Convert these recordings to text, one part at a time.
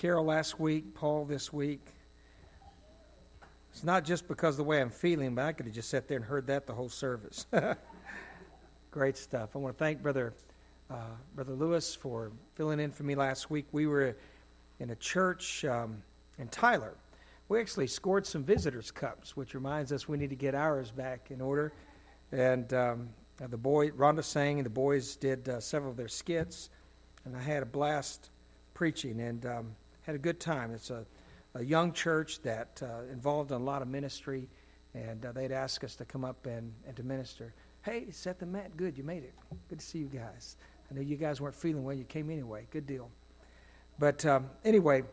Carol last week, Paul this week. It's not just because of the way I'm feeling, but I could have just sat there and heard that the whole service. Great stuff. I want to thank Brother uh, Brother Lewis for filling in for me last week. We were in a church um, in Tyler. We actually scored some visitors' cups, which reminds us we need to get ours back in order. And um, the boy Rhonda sang, and the boys did uh, several of their skits, and I had a blast preaching and um, had a good time. It's a, a young church that uh, involved in a lot of ministry, and uh, they'd ask us to come up and, and to minister. Hey, set the mat. Good, you made it. Good to see you guys. I know you guys weren't feeling well. You came anyway. Good deal. But um, anyway,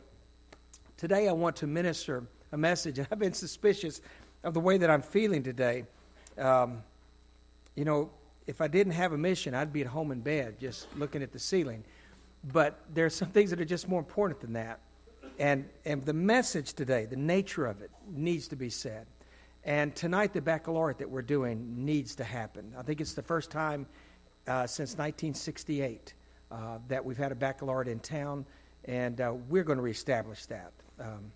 today I want to minister a message, and I've been suspicious of the way that I'm feeling today. Um, you know, if I didn't have a mission, I'd be at home in bed just looking at the ceiling. But there are some things that are just more important than that. And, and the message today, the nature of it, needs to be said. And tonight, the baccalaureate that we're doing needs to happen. I think it's the first time uh, since 1968 uh, that we've had a baccalaureate in town, and uh, we're going to reestablish that. Um,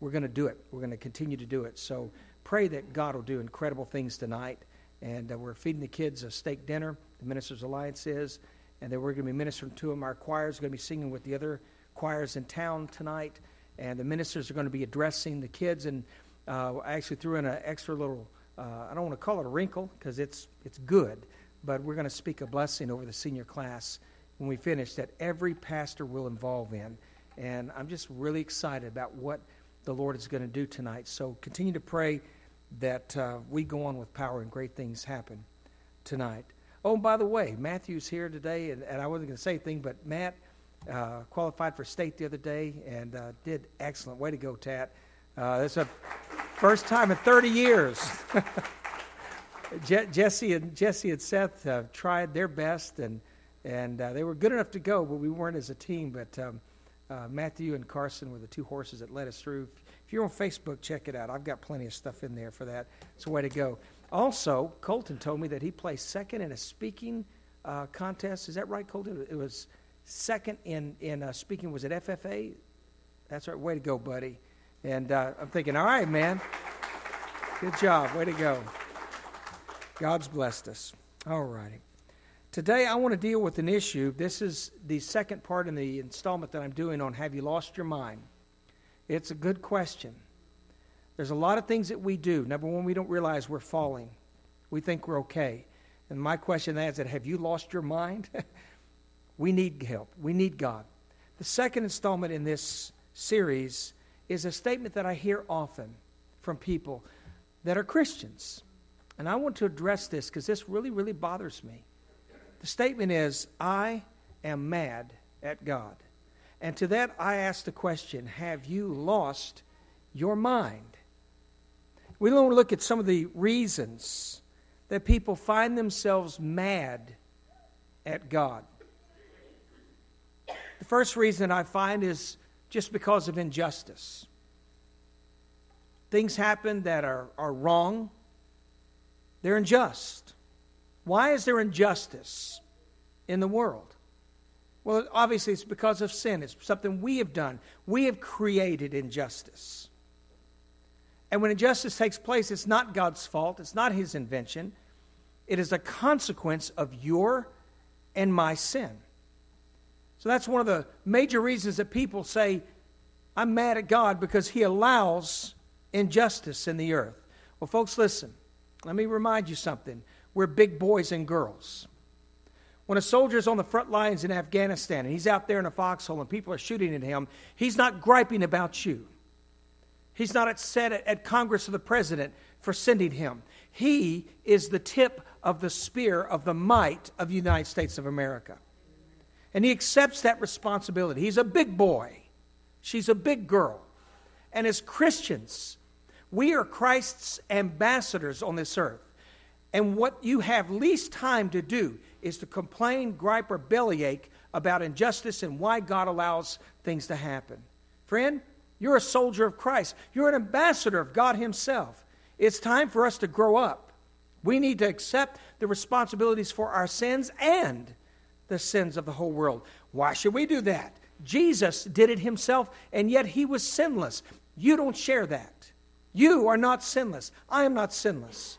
we're going to do it. We're going to continue to do it. So pray that God will do incredible things tonight. And uh, we're feeding the kids a steak dinner. The Ministers Alliance is and then we're going to be ministering to them. Our choir is going to be singing with the other choirs in town tonight, and the ministers are going to be addressing the kids. And uh, I actually threw in an extra little, uh, I don't want to call it a wrinkle because it's, it's good, but we're going to speak a blessing over the senior class when we finish that every pastor will involve in. And I'm just really excited about what the Lord is going to do tonight. So continue to pray that uh, we go on with power and great things happen tonight. Oh, by the way, Matthew's here today, and, and I wasn't going to say anything, but Matt uh, qualified for state the other day and uh, did excellent. Way to go, Tat. Uh, that's a first time in 30 years. Je- Jesse and Jesse and Seth uh, tried their best, and and uh, they were good enough to go, but we weren't as a team. But um, uh, Matthew and Carson were the two horses that led us through. If you're on Facebook, check it out. I've got plenty of stuff in there for that. It's a way to go. Also, Colton told me that he placed second in a speaking contest. Is that right, Colton? It was second in in uh, speaking. Was it FFA? That's right. Way to go, buddy. And uh, I'm thinking, all right, man. Good job. Way to go. God's blessed us. All righty. Today, I want to deal with an issue. This is the second part in the installment that I'm doing on Have You Lost Your Mind? It's a good question. There's a lot of things that we do. Number one, we don't realize we're falling. We think we're okay. And my question then is that have you lost your mind? we need help. We need God. The second installment in this series is a statement that I hear often from people that are Christians. And I want to address this because this really, really bothers me. The statement is, I am mad at God. And to that, I ask the question Have you lost your mind? We want to look at some of the reasons that people find themselves mad at God. First reason I find is just because of injustice. Things happen that are, are wrong, they're unjust. Why is there injustice in the world? Well, obviously, it's because of sin. It's something we have done. We have created injustice. And when injustice takes place, it's not God's fault, it's not His invention. It is a consequence of your and my sin. So that's one of the major reasons that people say, I'm mad at God because He allows injustice in the earth. Well, folks, listen. Let me remind you something. We're big boys and girls. When a soldier is on the front lines in Afghanistan and he's out there in a foxhole and people are shooting at him, he's not griping about you. He's not upset at, at Congress or the president for sending him. He is the tip of the spear of the might of the United States of America. And he accepts that responsibility. He's a big boy. She's a big girl. And as Christians, we are Christ's ambassadors on this earth. And what you have least time to do is to complain, gripe, or bellyache about injustice and why God allows things to happen. Friend, you're a soldier of Christ. You're an ambassador of God Himself. It's time for us to grow up. We need to accept the responsibilities for our sins and the sins of the whole world. Why should we do that? Jesus did it himself, and yet he was sinless. You don't share that. You are not sinless. I am not sinless.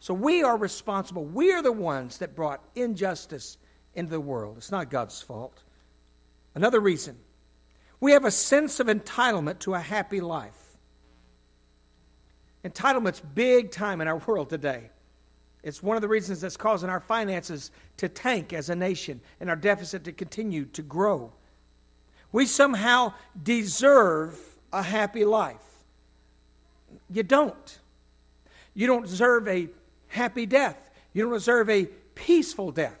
So we are responsible. We are the ones that brought injustice into the world. It's not God's fault. Another reason we have a sense of entitlement to a happy life. Entitlement's big time in our world today. It's one of the reasons that's causing our finances to tank as a nation and our deficit to continue to grow. We somehow deserve a happy life. You don't. You don't deserve a happy death. You don't deserve a peaceful death.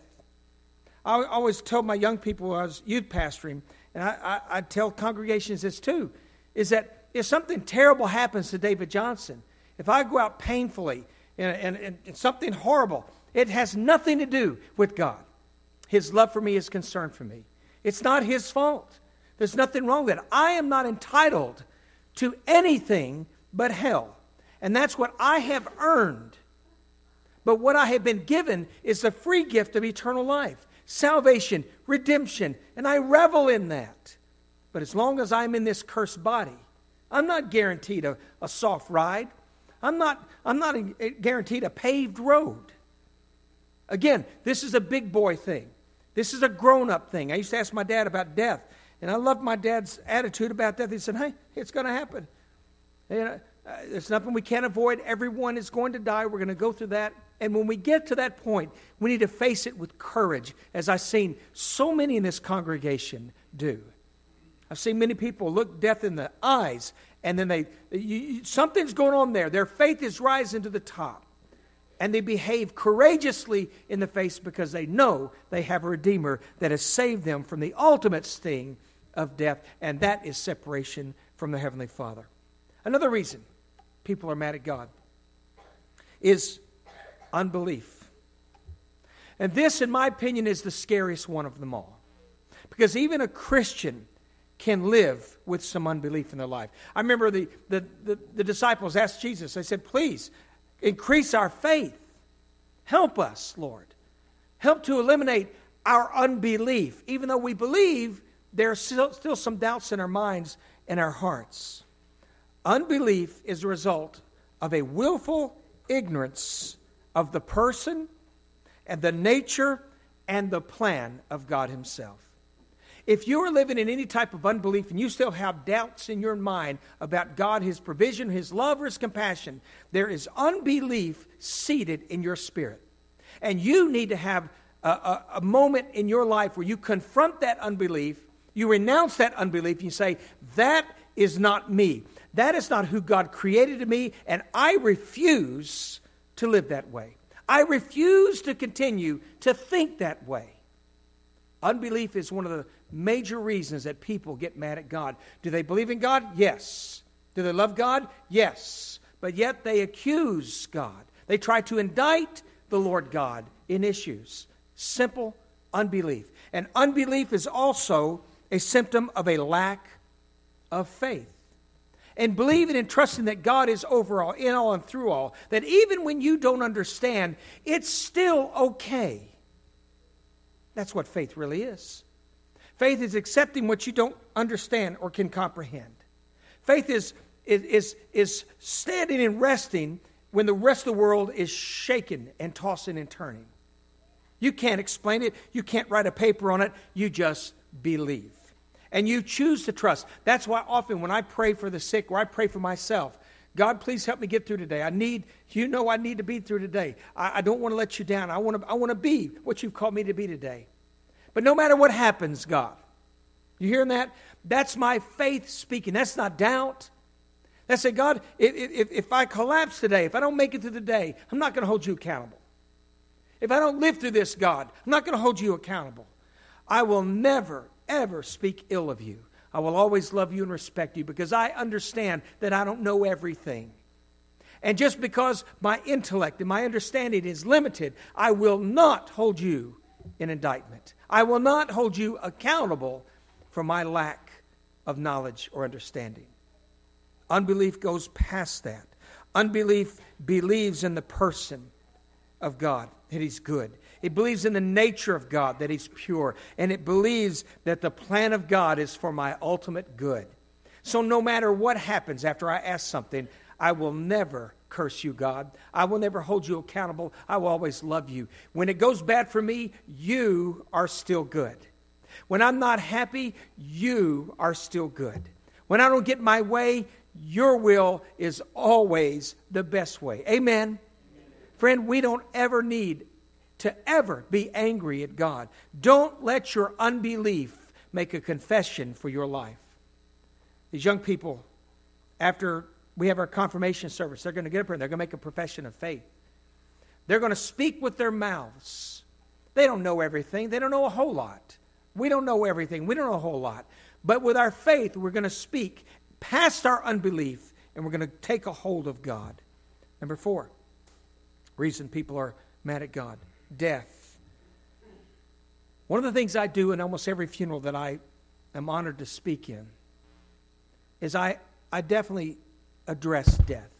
I always told my young people I was youth pastoring, and I, I, I tell congregations this too, is that if something terrible happens to David Johnson, if I go out painfully and, and, and something horrible, it has nothing to do with God. His love for me is concern for me. It's not his fault. There's nothing wrong with it. I am not entitled to anything but hell. And that's what I have earned. But what I have been given is the free gift of eternal life, salvation, redemption, and I revel in that. But as long as I'm in this cursed body, I'm not guaranteed a, a soft ride. I'm not, I'm not guaranteed a paved road. Again, this is a big boy thing. This is a grown up thing. I used to ask my dad about death, and I loved my dad's attitude about death. He said, Hey, it's going to happen. You know, uh, there's nothing we can't avoid. Everyone is going to die. We're going to go through that. And when we get to that point, we need to face it with courage, as I've seen so many in this congregation do. I've seen many people look death in the eyes and then they you, something's going on there. Their faith is rising to the top. And they behave courageously in the face because they know they have a redeemer that has saved them from the ultimate sting of death and that is separation from the heavenly father. Another reason people are mad at god is unbelief. And this in my opinion is the scariest one of them all. Because even a christian can live with some unbelief in their life. I remember the, the, the, the, disciples asked Jesus, they said, Please increase our faith. Help us, Lord. Help to eliminate our unbelief. Even though we believe, there are still, still some doubts in our minds and our hearts. Unbelief is a result of a willful ignorance of the person and the nature and the plan of God Himself. If you are living in any type of unbelief and you still have doubts in your mind about God, His provision, His love, or His compassion, there is unbelief seated in your spirit. And you need to have a, a, a moment in your life where you confront that unbelief, you renounce that unbelief, and you say, That is not me. That is not who God created me, and I refuse to live that way. I refuse to continue to think that way. Unbelief is one of the major reasons that people get mad at God. Do they believe in God? Yes. Do they love God? Yes. But yet they accuse God. They try to indict the Lord God in issues. Simple unbelief. And unbelief is also a symptom of a lack of faith. And believing and trusting that God is over all, in all, and through all, that even when you don't understand, it's still okay. That's what faith really is. Faith is accepting what you don't understand or can comprehend. Faith is, is, is standing and resting when the rest of the world is shaking and tossing and turning. You can't explain it, you can't write a paper on it, you just believe. And you choose to trust. That's why often when I pray for the sick or I pray for myself, God, please help me get through today. I need, you know, I need to be through today. I, I don't want to let you down. I want to, I want to be what you've called me to be today. But no matter what happens, God, you hearing that? That's my faith speaking. That's not doubt. That's say, God, if, if, if I collapse today, if I don't make it through the day, I'm not going to hold you accountable. If I don't live through this, God, I'm not going to hold you accountable. I will never, ever speak ill of you. I will always love you and respect you because I understand that I don't know everything. And just because my intellect and my understanding is limited, I will not hold you in indictment. I will not hold you accountable for my lack of knowledge or understanding. Unbelief goes past that. Unbelief believes in the person of God. that He's good. It believes in the nature of God, that He's pure. And it believes that the plan of God is for my ultimate good. So no matter what happens after I ask something, I will never curse you, God. I will never hold you accountable. I will always love you. When it goes bad for me, you are still good. When I'm not happy, you are still good. When I don't get my way, your will is always the best way. Amen. Friend, we don't ever need to ever be angry at God. Don't let your unbelief make a confession for your life. These young people, after we have our confirmation service, they're going to get up here and they're going to make a profession of faith. They're going to speak with their mouths. They don't know everything, they don't know a whole lot. We don't know everything, we don't know a whole lot. But with our faith, we're going to speak past our unbelief and we're going to take a hold of God. Number four, reason people are mad at God death. One of the things I do in almost every funeral that I am honored to speak in is I, I definitely address death.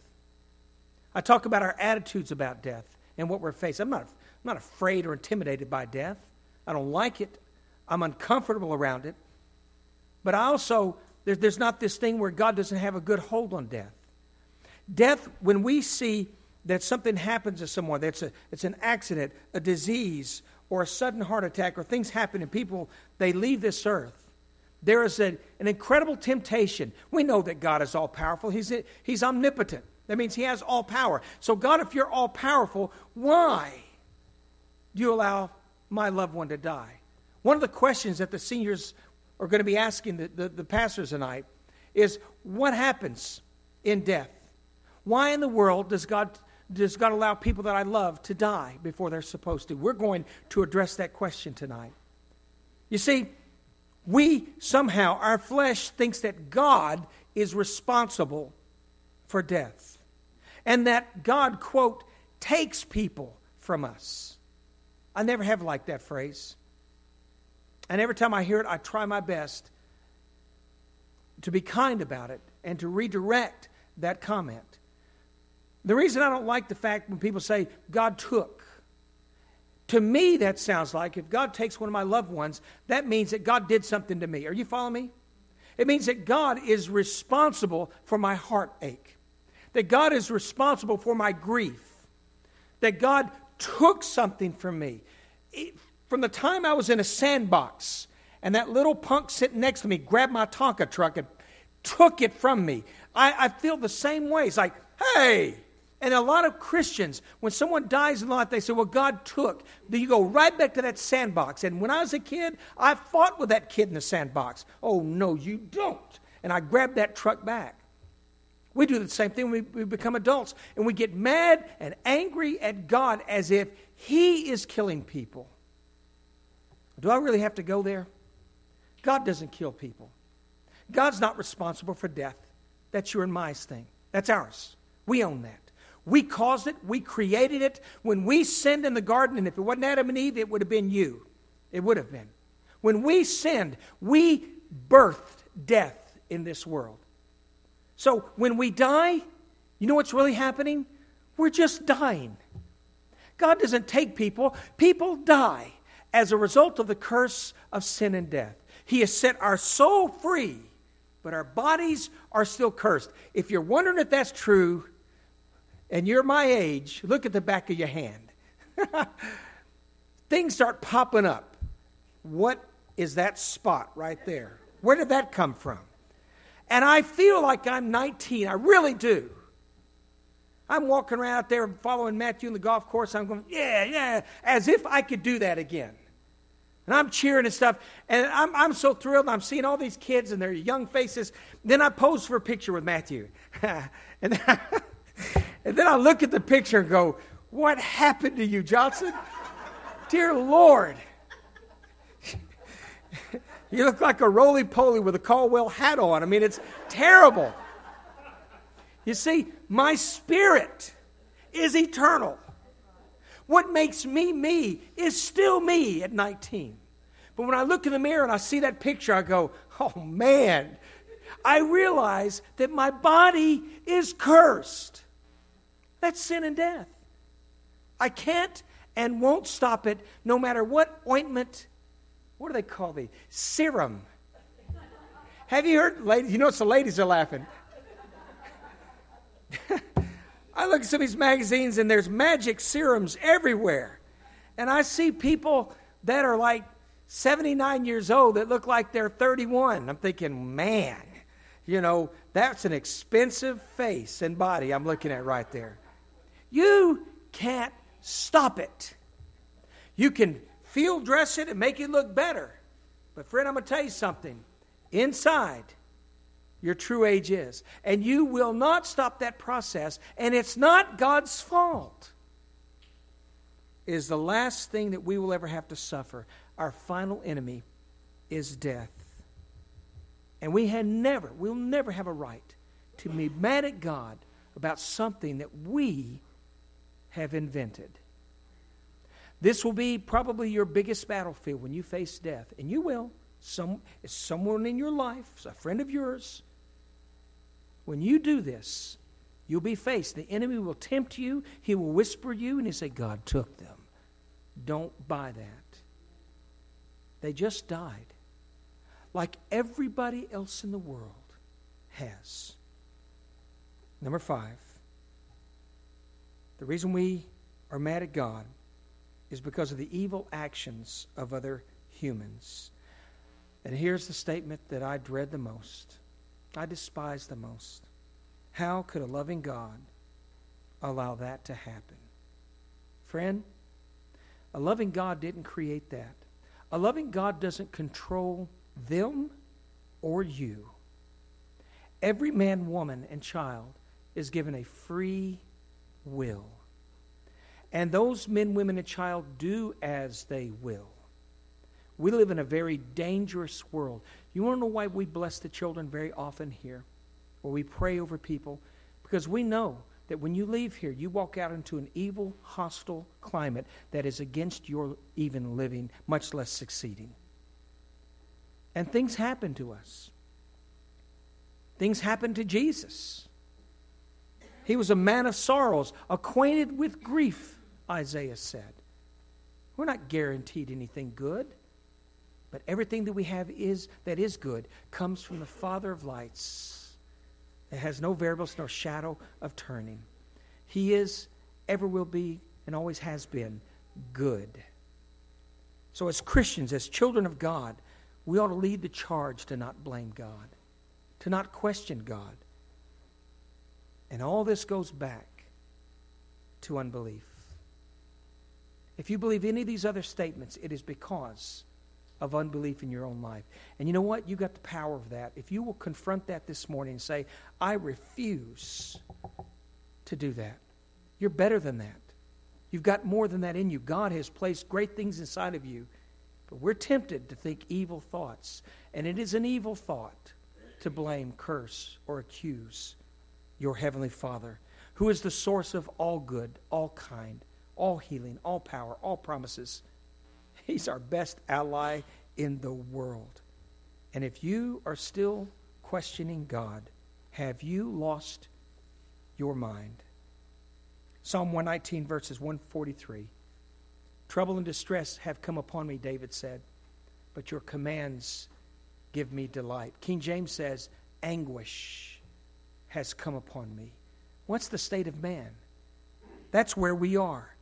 I talk about our attitudes about death and what we're facing. I'm not, I'm not afraid or intimidated by death. I don't like it. I'm uncomfortable around it. But I also, there, there's not this thing where God doesn't have a good hold on death. Death, when we see that something happens to someone, that's a, it's an accident, a disease, or a sudden heart attack, or things happen and people, they leave this earth there is a, an incredible temptation. We know that God is all powerful, he's, he's omnipotent. That means He has all power. So, God, if you're all powerful, why do you allow my loved one to die? One of the questions that the seniors are going to be asking the, the, the pastors tonight is what happens in death? Why in the world does God, does God allow people that I love to die before they're supposed to? We're going to address that question tonight. You see, we somehow, our flesh thinks that God is responsible for death and that God, quote, takes people from us. I never have liked that phrase. And every time I hear it, I try my best to be kind about it and to redirect that comment. The reason I don't like the fact when people say God took, to me, that sounds like if God takes one of my loved ones, that means that God did something to me. Are you following me? It means that God is responsible for my heartache, that God is responsible for my grief, that God took something from me. From the time I was in a sandbox and that little punk sitting next to me grabbed my Tonka truck and took it from me, I, I feel the same way. It's like, hey, and a lot of Christians, when someone dies in life, they say, Well, God took. Then you go right back to that sandbox. And when I was a kid, I fought with that kid in the sandbox. Oh, no, you don't. And I grabbed that truck back. We do the same thing when we, we become adults. And we get mad and angry at God as if He is killing people. Do I really have to go there? God doesn't kill people. God's not responsible for death. That's your and my thing. That's ours. We own that. We caused it, we created it. When we sinned in the garden, and if it wasn't Adam and Eve, it would have been you. It would have been. When we sinned, we birthed death in this world. So when we die, you know what's really happening? We're just dying. God doesn't take people, people die as a result of the curse of sin and death. He has set our soul free, but our bodies are still cursed. If you're wondering if that's true, and you're my age, look at the back of your hand. Things start popping up. What is that spot right there? Where did that come from? And I feel like I'm 19. I really do. I'm walking around out there following Matthew in the golf course. I'm going, yeah, yeah, as if I could do that again. And I'm cheering and stuff. And I'm, I'm so thrilled. I'm seeing all these kids and their young faces. Then I pose for a picture with Matthew. and And then I look at the picture and go, What happened to you, Johnson? Dear Lord. you look like a roly poly with a Caldwell hat on. I mean, it's terrible. You see, my spirit is eternal. What makes me me is still me at 19. But when I look in the mirror and I see that picture, I go, oh man, I realize that my body is cursed. That's sin and death. I can't and won't stop it no matter what ointment, what do they call the serum? Have you heard, ladies? You notice the ladies are laughing. I look at some of these magazines and there's magic serums everywhere. And I see people that are like 79 years old that look like they're 31. I'm thinking, man, you know, that's an expensive face and body I'm looking at right there. You can't stop it. You can field dress it and make it look better. But, friend, I'm going to tell you something. Inside, your true age is. And you will not stop that process. And it's not God's fault. It is the last thing that we will ever have to suffer. Our final enemy is death. And we had never, we'll never have a right to be mad at God about something that we have invented. This will be probably your biggest battlefield when you face death, and you will. Some, someone in your life, a friend of yours. When you do this, you'll be faced. The enemy will tempt you, he will whisper you, and he'll say, God took them. Don't buy that. They just died like everybody else in the world has. Number five, the reason we are mad at God is because of the evil actions of other humans. And here's the statement that I dread the most, I despise the most. How could a loving God allow that to happen? Friend, a loving God didn't create that. A loving God doesn't control them or you. Every man, woman, and child is given a free will. And those men, women, and child do as they will. We live in a very dangerous world. You want to know why we bless the children very often here? Or we pray over people? Because we know that when you leave here, you walk out into an evil, hostile climate that is against your even living, much less succeeding. And things happen to us. Things happen to Jesus. He was a man of sorrows, acquainted with grief, Isaiah said. We're not guaranteed anything good, but everything that we have is that is good comes from the Father of lights. It has no variables nor shadow of turning. He is, ever will be, and always has been good. So, as Christians, as children of God, we ought to lead the charge to not blame God, to not question God. And all this goes back to unbelief. If you believe any of these other statements, it is because of unbelief in your own life. And you know what? You got the power of that. If you will confront that this morning and say, I refuse to do that, you're better than that. You've got more than that in you. God has placed great things inside of you but we're tempted to think evil thoughts. And it is an evil thought to blame, curse, or accuse your Heavenly Father, who is the source of all good, all kind, all healing, all power, all promises. He's our best ally in the world. And if you are still questioning God, have you lost your mind? Psalm 119, verses 143. Trouble and distress have come upon me, David said, but your commands give me delight. King James says, anguish has come upon me. What's the state of man? That's where we are.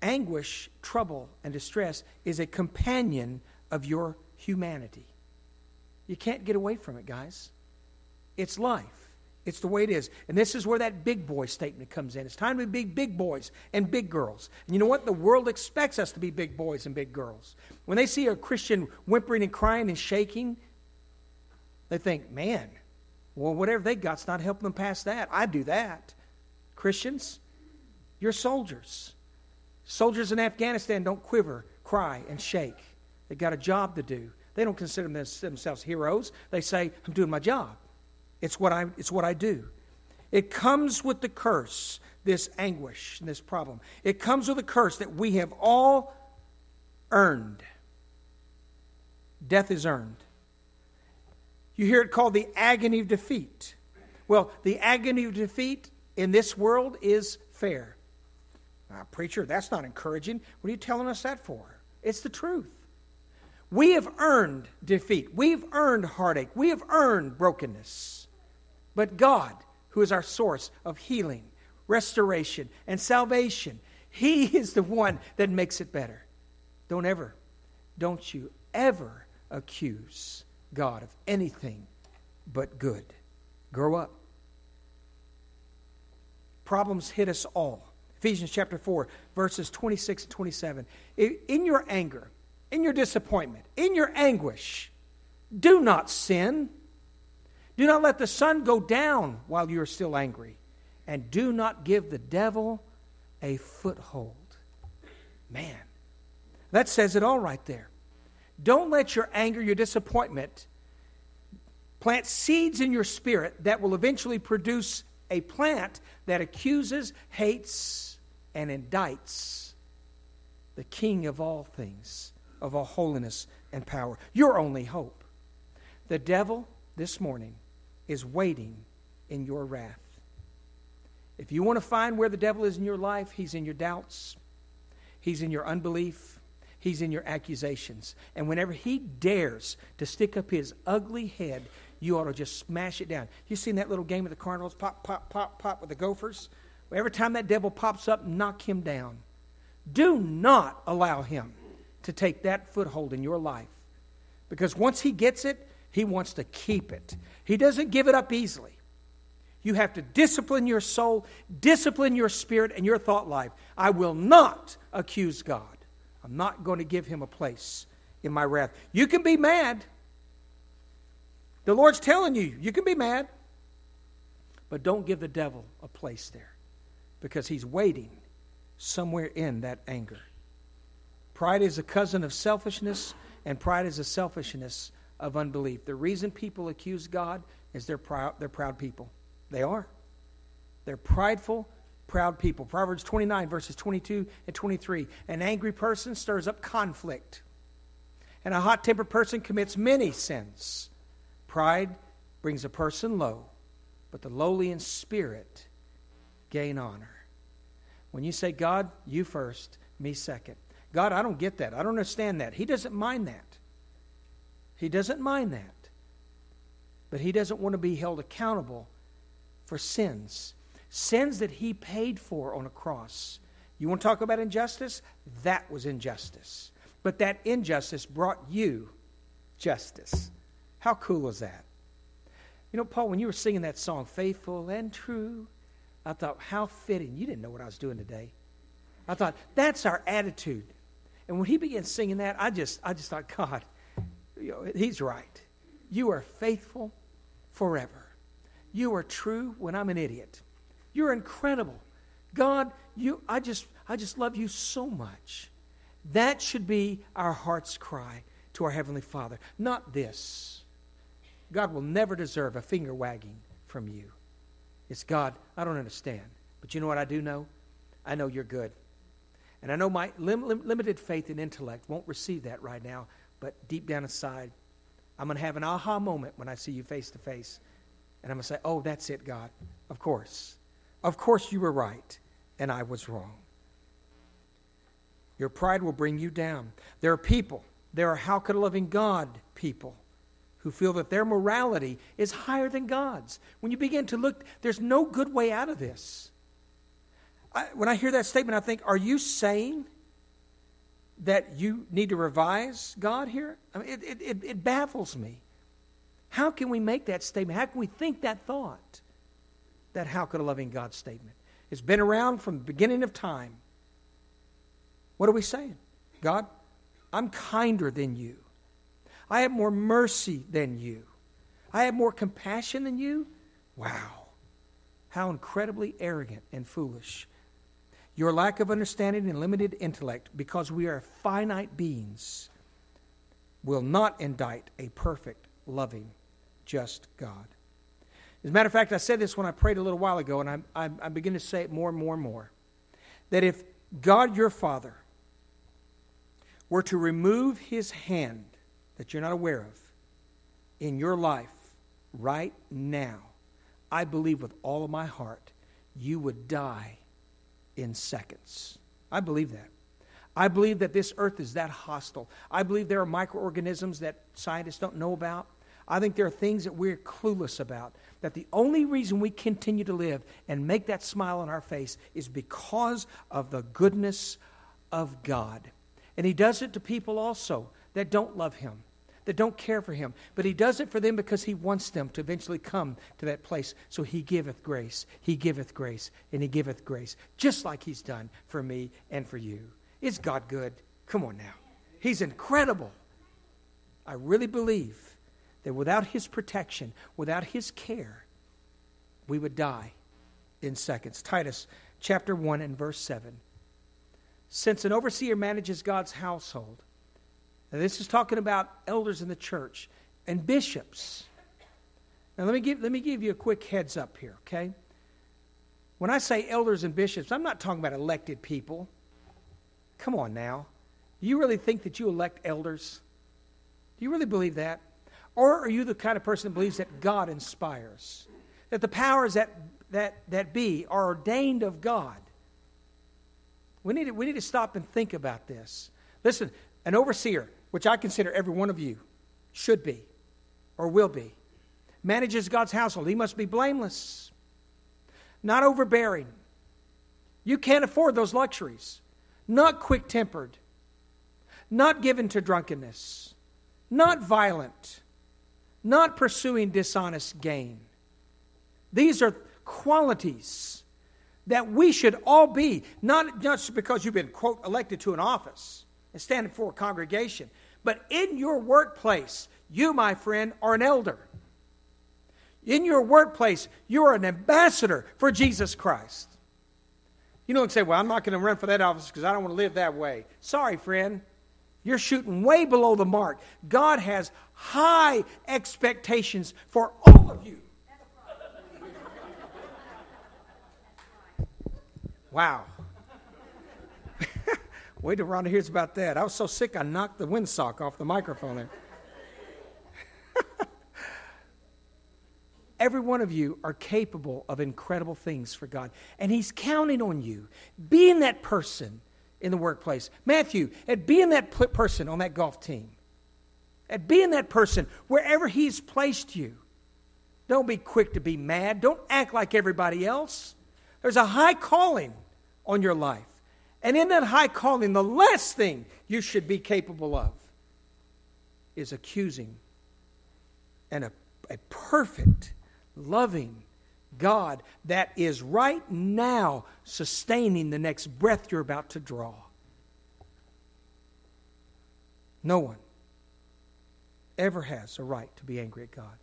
Anguish, trouble, and distress is a companion of your humanity. You can't get away from it, guys. It's life. It's the way it is. And this is where that big boy statement comes in. It's time to be big boys and big girls. And you know what? The world expects us to be big boys and big girls. When they see a Christian whimpering and crying and shaking, they think, man, well, whatever they got's not helping them pass that. I do that. Christians, you're soldiers. Soldiers in Afghanistan don't quiver, cry, and shake. They've got a job to do. They don't consider themselves heroes. They say, I'm doing my job. It's what I, it's what I do. It comes with the curse, this anguish, and this problem. It comes with a curse that we have all earned. Death is earned. You hear it called the agony of defeat. Well, the agony of defeat in this world is fair. Uh, preacher, that's not encouraging. What are you telling us that for? It's the truth. We have earned defeat. We've earned heartache. We have earned brokenness. But God, who is our source of healing, restoration, and salvation, He is the one that makes it better. Don't ever, don't you ever accuse God of anything but good. Grow up. Problems hit us all. Ephesians chapter 4, verses 26 and 27. In your anger, in your disappointment, in your anguish, do not sin. Do not let the sun go down while you are still angry. And do not give the devil a foothold. Man, that says it all right there. Don't let your anger, your disappointment, plant seeds in your spirit that will eventually produce a plant that accuses, hates, and indicts the King of all things, of all holiness and power. Your only hope. The devil this morning is waiting in your wrath. If you want to find where the devil is in your life, he's in your doubts, he's in your unbelief, he's in your accusations. And whenever he dares to stick up his ugly head, you ought to just smash it down. You seen that little game of the Cardinals? Pop, pop, pop, pop with the Gophers? Every time that devil pops up, knock him down. Do not allow him to take that foothold in your life. Because once he gets it, he wants to keep it. He doesn't give it up easily. You have to discipline your soul, discipline your spirit, and your thought life. I will not accuse God. I'm not going to give him a place in my wrath. You can be mad. The Lord's telling you, you can be mad. But don't give the devil a place there because he's waiting somewhere in that anger. Pride is a cousin of selfishness, and pride is a selfishness of unbelief. The reason people accuse God is they're proud, they're proud people. They are. They're prideful, proud people. Proverbs 29, verses 22 and 23. An angry person stirs up conflict, and a hot tempered person commits many sins. Pride brings a person low, but the lowly in spirit gain honor. When you say, God, you first, me second. God, I don't get that. I don't understand that. He doesn't mind that. He doesn't mind that. But He doesn't want to be held accountable for sins. Sins that He paid for on a cross. You want to talk about injustice? That was injustice. But that injustice brought you justice. How cool is that? You know, Paul, when you were singing that song, Faithful and True, I thought, how fitting. You didn't know what I was doing today. I thought, that's our attitude. And when he began singing that, I just, I just thought, God, you know, he's right. You are faithful forever. You are true when I'm an idiot. You're incredible. God, you, I just, I just love you so much. That should be our heart's cry to our Heavenly Father. Not this. God will never deserve a finger wagging from you. It's God, I don't understand. But you know what I do know? I know you're good. And I know my lim- lim- limited faith and intellect won't receive that right now, but deep down inside, I'm going to have an aha moment when I see you face to face. And I'm going to say, oh, that's it, God. Of course. Of course you were right, and I was wrong. Your pride will bring you down. There are people, there are how could a loving God people who feel that their morality is higher than God's. When you begin to look, there's no good way out of this. I, when I hear that statement, I think, are you saying that you need to revise God here? I mean, it, it, it, it baffles me. How can we make that statement? How can we think that thought? That how could a loving God statement? It's been around from the beginning of time. What are we saying? God, I'm kinder than you. I have more mercy than you. I have more compassion than you. Wow. How incredibly arrogant and foolish. Your lack of understanding and limited intellect, because we are finite beings, will not indict a perfect, loving, just God. As a matter of fact, I said this when I prayed a little while ago, and I, I, I begin to say it more and more and more. That if God your Father were to remove his hand that you're not aware of in your life right now, I believe with all of my heart, you would die in seconds. I believe that. I believe that this earth is that hostile. I believe there are microorganisms that scientists don't know about. I think there are things that we're clueless about. That the only reason we continue to live and make that smile on our face is because of the goodness of God. And He does it to people also that don't love Him, that don't care for Him. But He does it for them because He wants them to eventually come to that place. So He giveth grace, He giveth grace, and He giveth grace, just like He's done for me and for you. Is God good? Come on now. He's incredible. I really believe that without His protection, without His care, we would die in seconds. Titus chapter 1 and verse 7. Since an overseer manages God's household, this is talking about elders in the church and bishops. Now let me give, let me give you a quick heads up here, okay? When I say elders and bishops, I'm not talking about elected people. Come on now. Do you really think that you elect elders? Do you really believe that? Or are you the kind of person that believes that God inspires? That the powers that, that, that be are ordained of God? We need, to, we need to stop and think about this. Listen, an overseer, which I consider every one of you should be or will be, manages God's household. He must be blameless, not overbearing. You can't afford those luxuries. Not quick tempered, not given to drunkenness, not violent, not pursuing dishonest gain. These are qualities that we should all be, not just because you've been, quote, elected to an office and standing for a congregation, but in your workplace, you, my friend, are an elder. In your workplace, you're an ambassador for Jesus Christ. You don't say, well, I'm not going to run for that office because I don't want to live that way. Sorry, friend. You're shooting way below the mark. God has high expectations for all of you. Wow. Wait till Rhonda hears about that. I was so sick I knocked the windsock off the microphone there. Every one of you are capable of incredible things for God. And He's counting on you being that person in the workplace. Matthew, at being that person on that golf team, at being that person wherever He's placed you. Don't be quick to be mad. Don't act like everybody else. There's a high calling on your life. And in that high calling, the last thing you should be capable of is accusing and a, a perfect, loving God that is right now sustaining the next breath you're about to draw. No one ever has a right to be angry at God.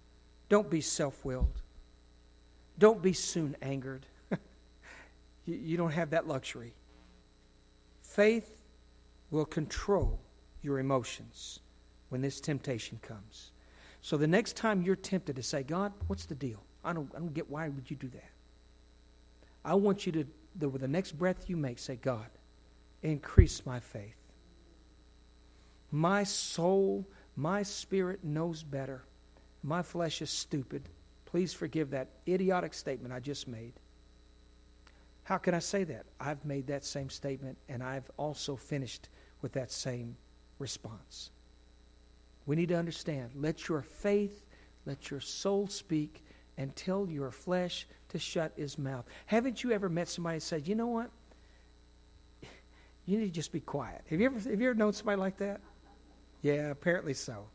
Don't be self willed. Don't be soon angered. You, you don't have that luxury. Faith will control your emotions when this temptation comes. So the next time you're tempted to say, God, what's the deal? I don't, I don't get why would you do that? I want you to, the, with the next breath you make, say, God, increase my faith. My soul, my spirit knows better. My flesh is stupid. Please forgive that idiotic statement I just made. How can I say that? I've made that same statement and I've also finished with that same response. We need to understand let your faith, let your soul speak, and tell your flesh to shut his mouth. Haven't you ever met somebody and said, you know what? You need to just be quiet. Have you ever, have you ever known somebody like that? Yeah, apparently so.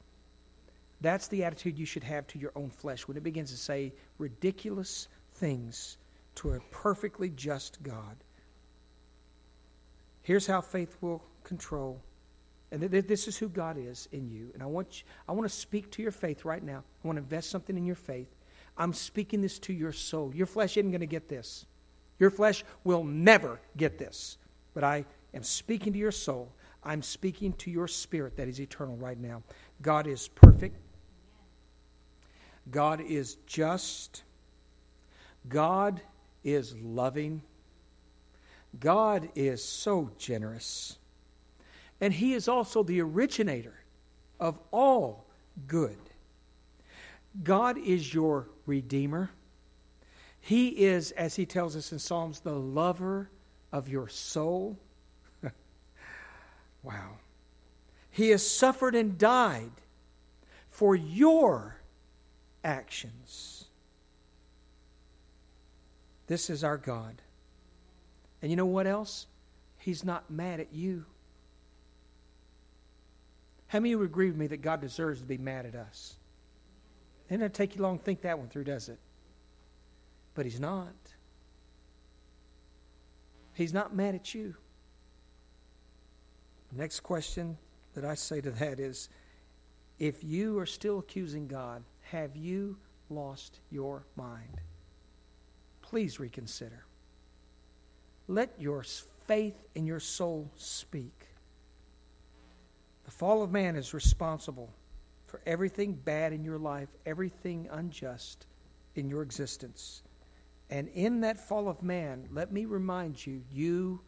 That's the attitude you should have to your own flesh when it begins to say ridiculous things to a perfectly just God. Here's how faith will control. And this is who God is in you. And I want, you, I want to speak to your faith right now. I want to invest something in your faith. I'm speaking this to your soul. Your flesh isn't going to get this. Your flesh will never get this. But I am speaking to your soul. I'm speaking to your spirit that is eternal right now. God is perfect. God is just. God is loving. God is so generous. And He is also the originator of all good. God is your Redeemer. He is, as He tells us in Psalms, the lover of your soul. Wow. He has suffered and died for your actions. This is our God. And you know what else? He's not mad at you. How many of you agree with me that God deserves to be mad at us? It doesn't take you long to think that one through, does it? But He's not. He's not mad at you. Next question that I say to that is if you are still accusing God, have you lost your mind? Please reconsider. Let your faith in your soul speak. The fall of man is responsible for everything bad in your life, everything unjust in your existence. And in that fall of man, let me remind you, you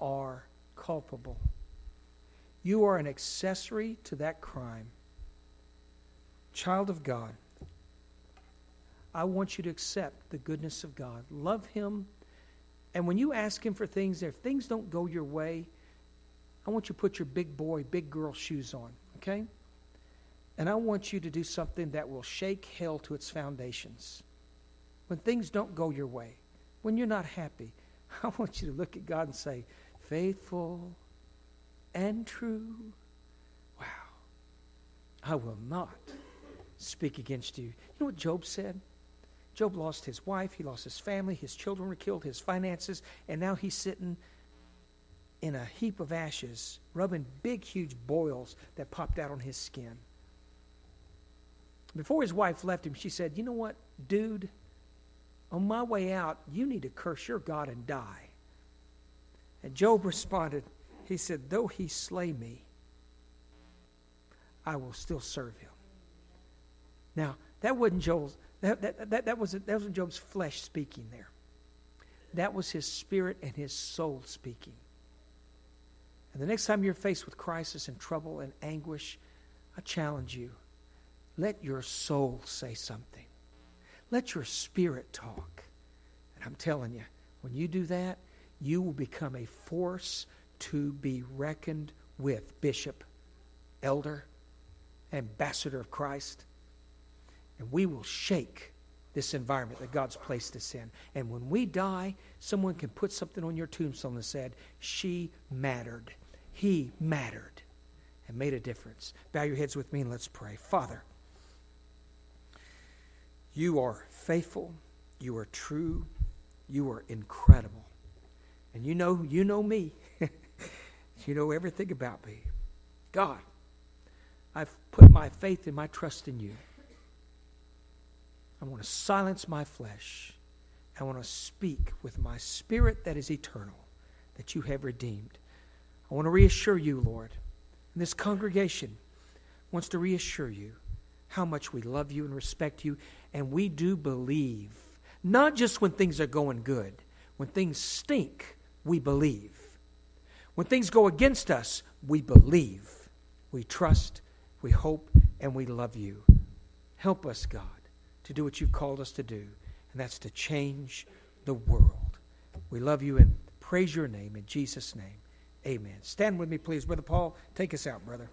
are culpable. You are an accessory to that crime. Child of God, I want you to accept the goodness of God. Love Him. And when you ask Him for things, if things don't go your way, I want you to put your big boy, big girl shoes on, okay? And I want you to do something that will shake hell to its foundations when things don't go your way, when you're not happy, I want you to look at God and say, faithful and true. Wow. I will not speak against you. You know what Job said? Job lost his wife, he lost his family, his children were killed, his finances, and now he's sitting in a heap of ashes, rubbing big, huge boils that popped out on his skin. Before his wife left him, she said, You know what, dude? On my way out, you need to curse your God and die. And Job responded, He said, Though he slay me, I will still serve him. Now, that wasn't Joel's, that, that, that, that, was, that wasn't Job's flesh speaking there. That was his spirit and his soul speaking. And the next time you're faced with crisis and trouble and anguish, I challenge you let your soul say something. Let your spirit talk. And I'm telling you, when you do that, you will become a force to be reckoned with, bishop, elder, ambassador of Christ. And we will shake this environment that God's placed us in. And when we die, someone can put something on your tombstone that said, She mattered. He mattered and made a difference. Bow your heads with me and let's pray. Father, you are faithful. You are true. You are incredible. And you know, you know me. You know everything about me. God, I've put my faith and my trust in you. I want to silence my flesh. I want to speak with my spirit that is eternal, that you have redeemed. I want to reassure you, Lord. And this congregation wants to reassure you how much we love you and respect you and we do believe. Not just when things are going good. When things stink, we believe. When things go against us, we believe. We trust, we hope, and we love you. Help us, God, to do what you've called us to do, and that's to change the world. We love you and praise your name in Jesus' name. Amen. Stand with me, please. Brother Paul, take us out, brother.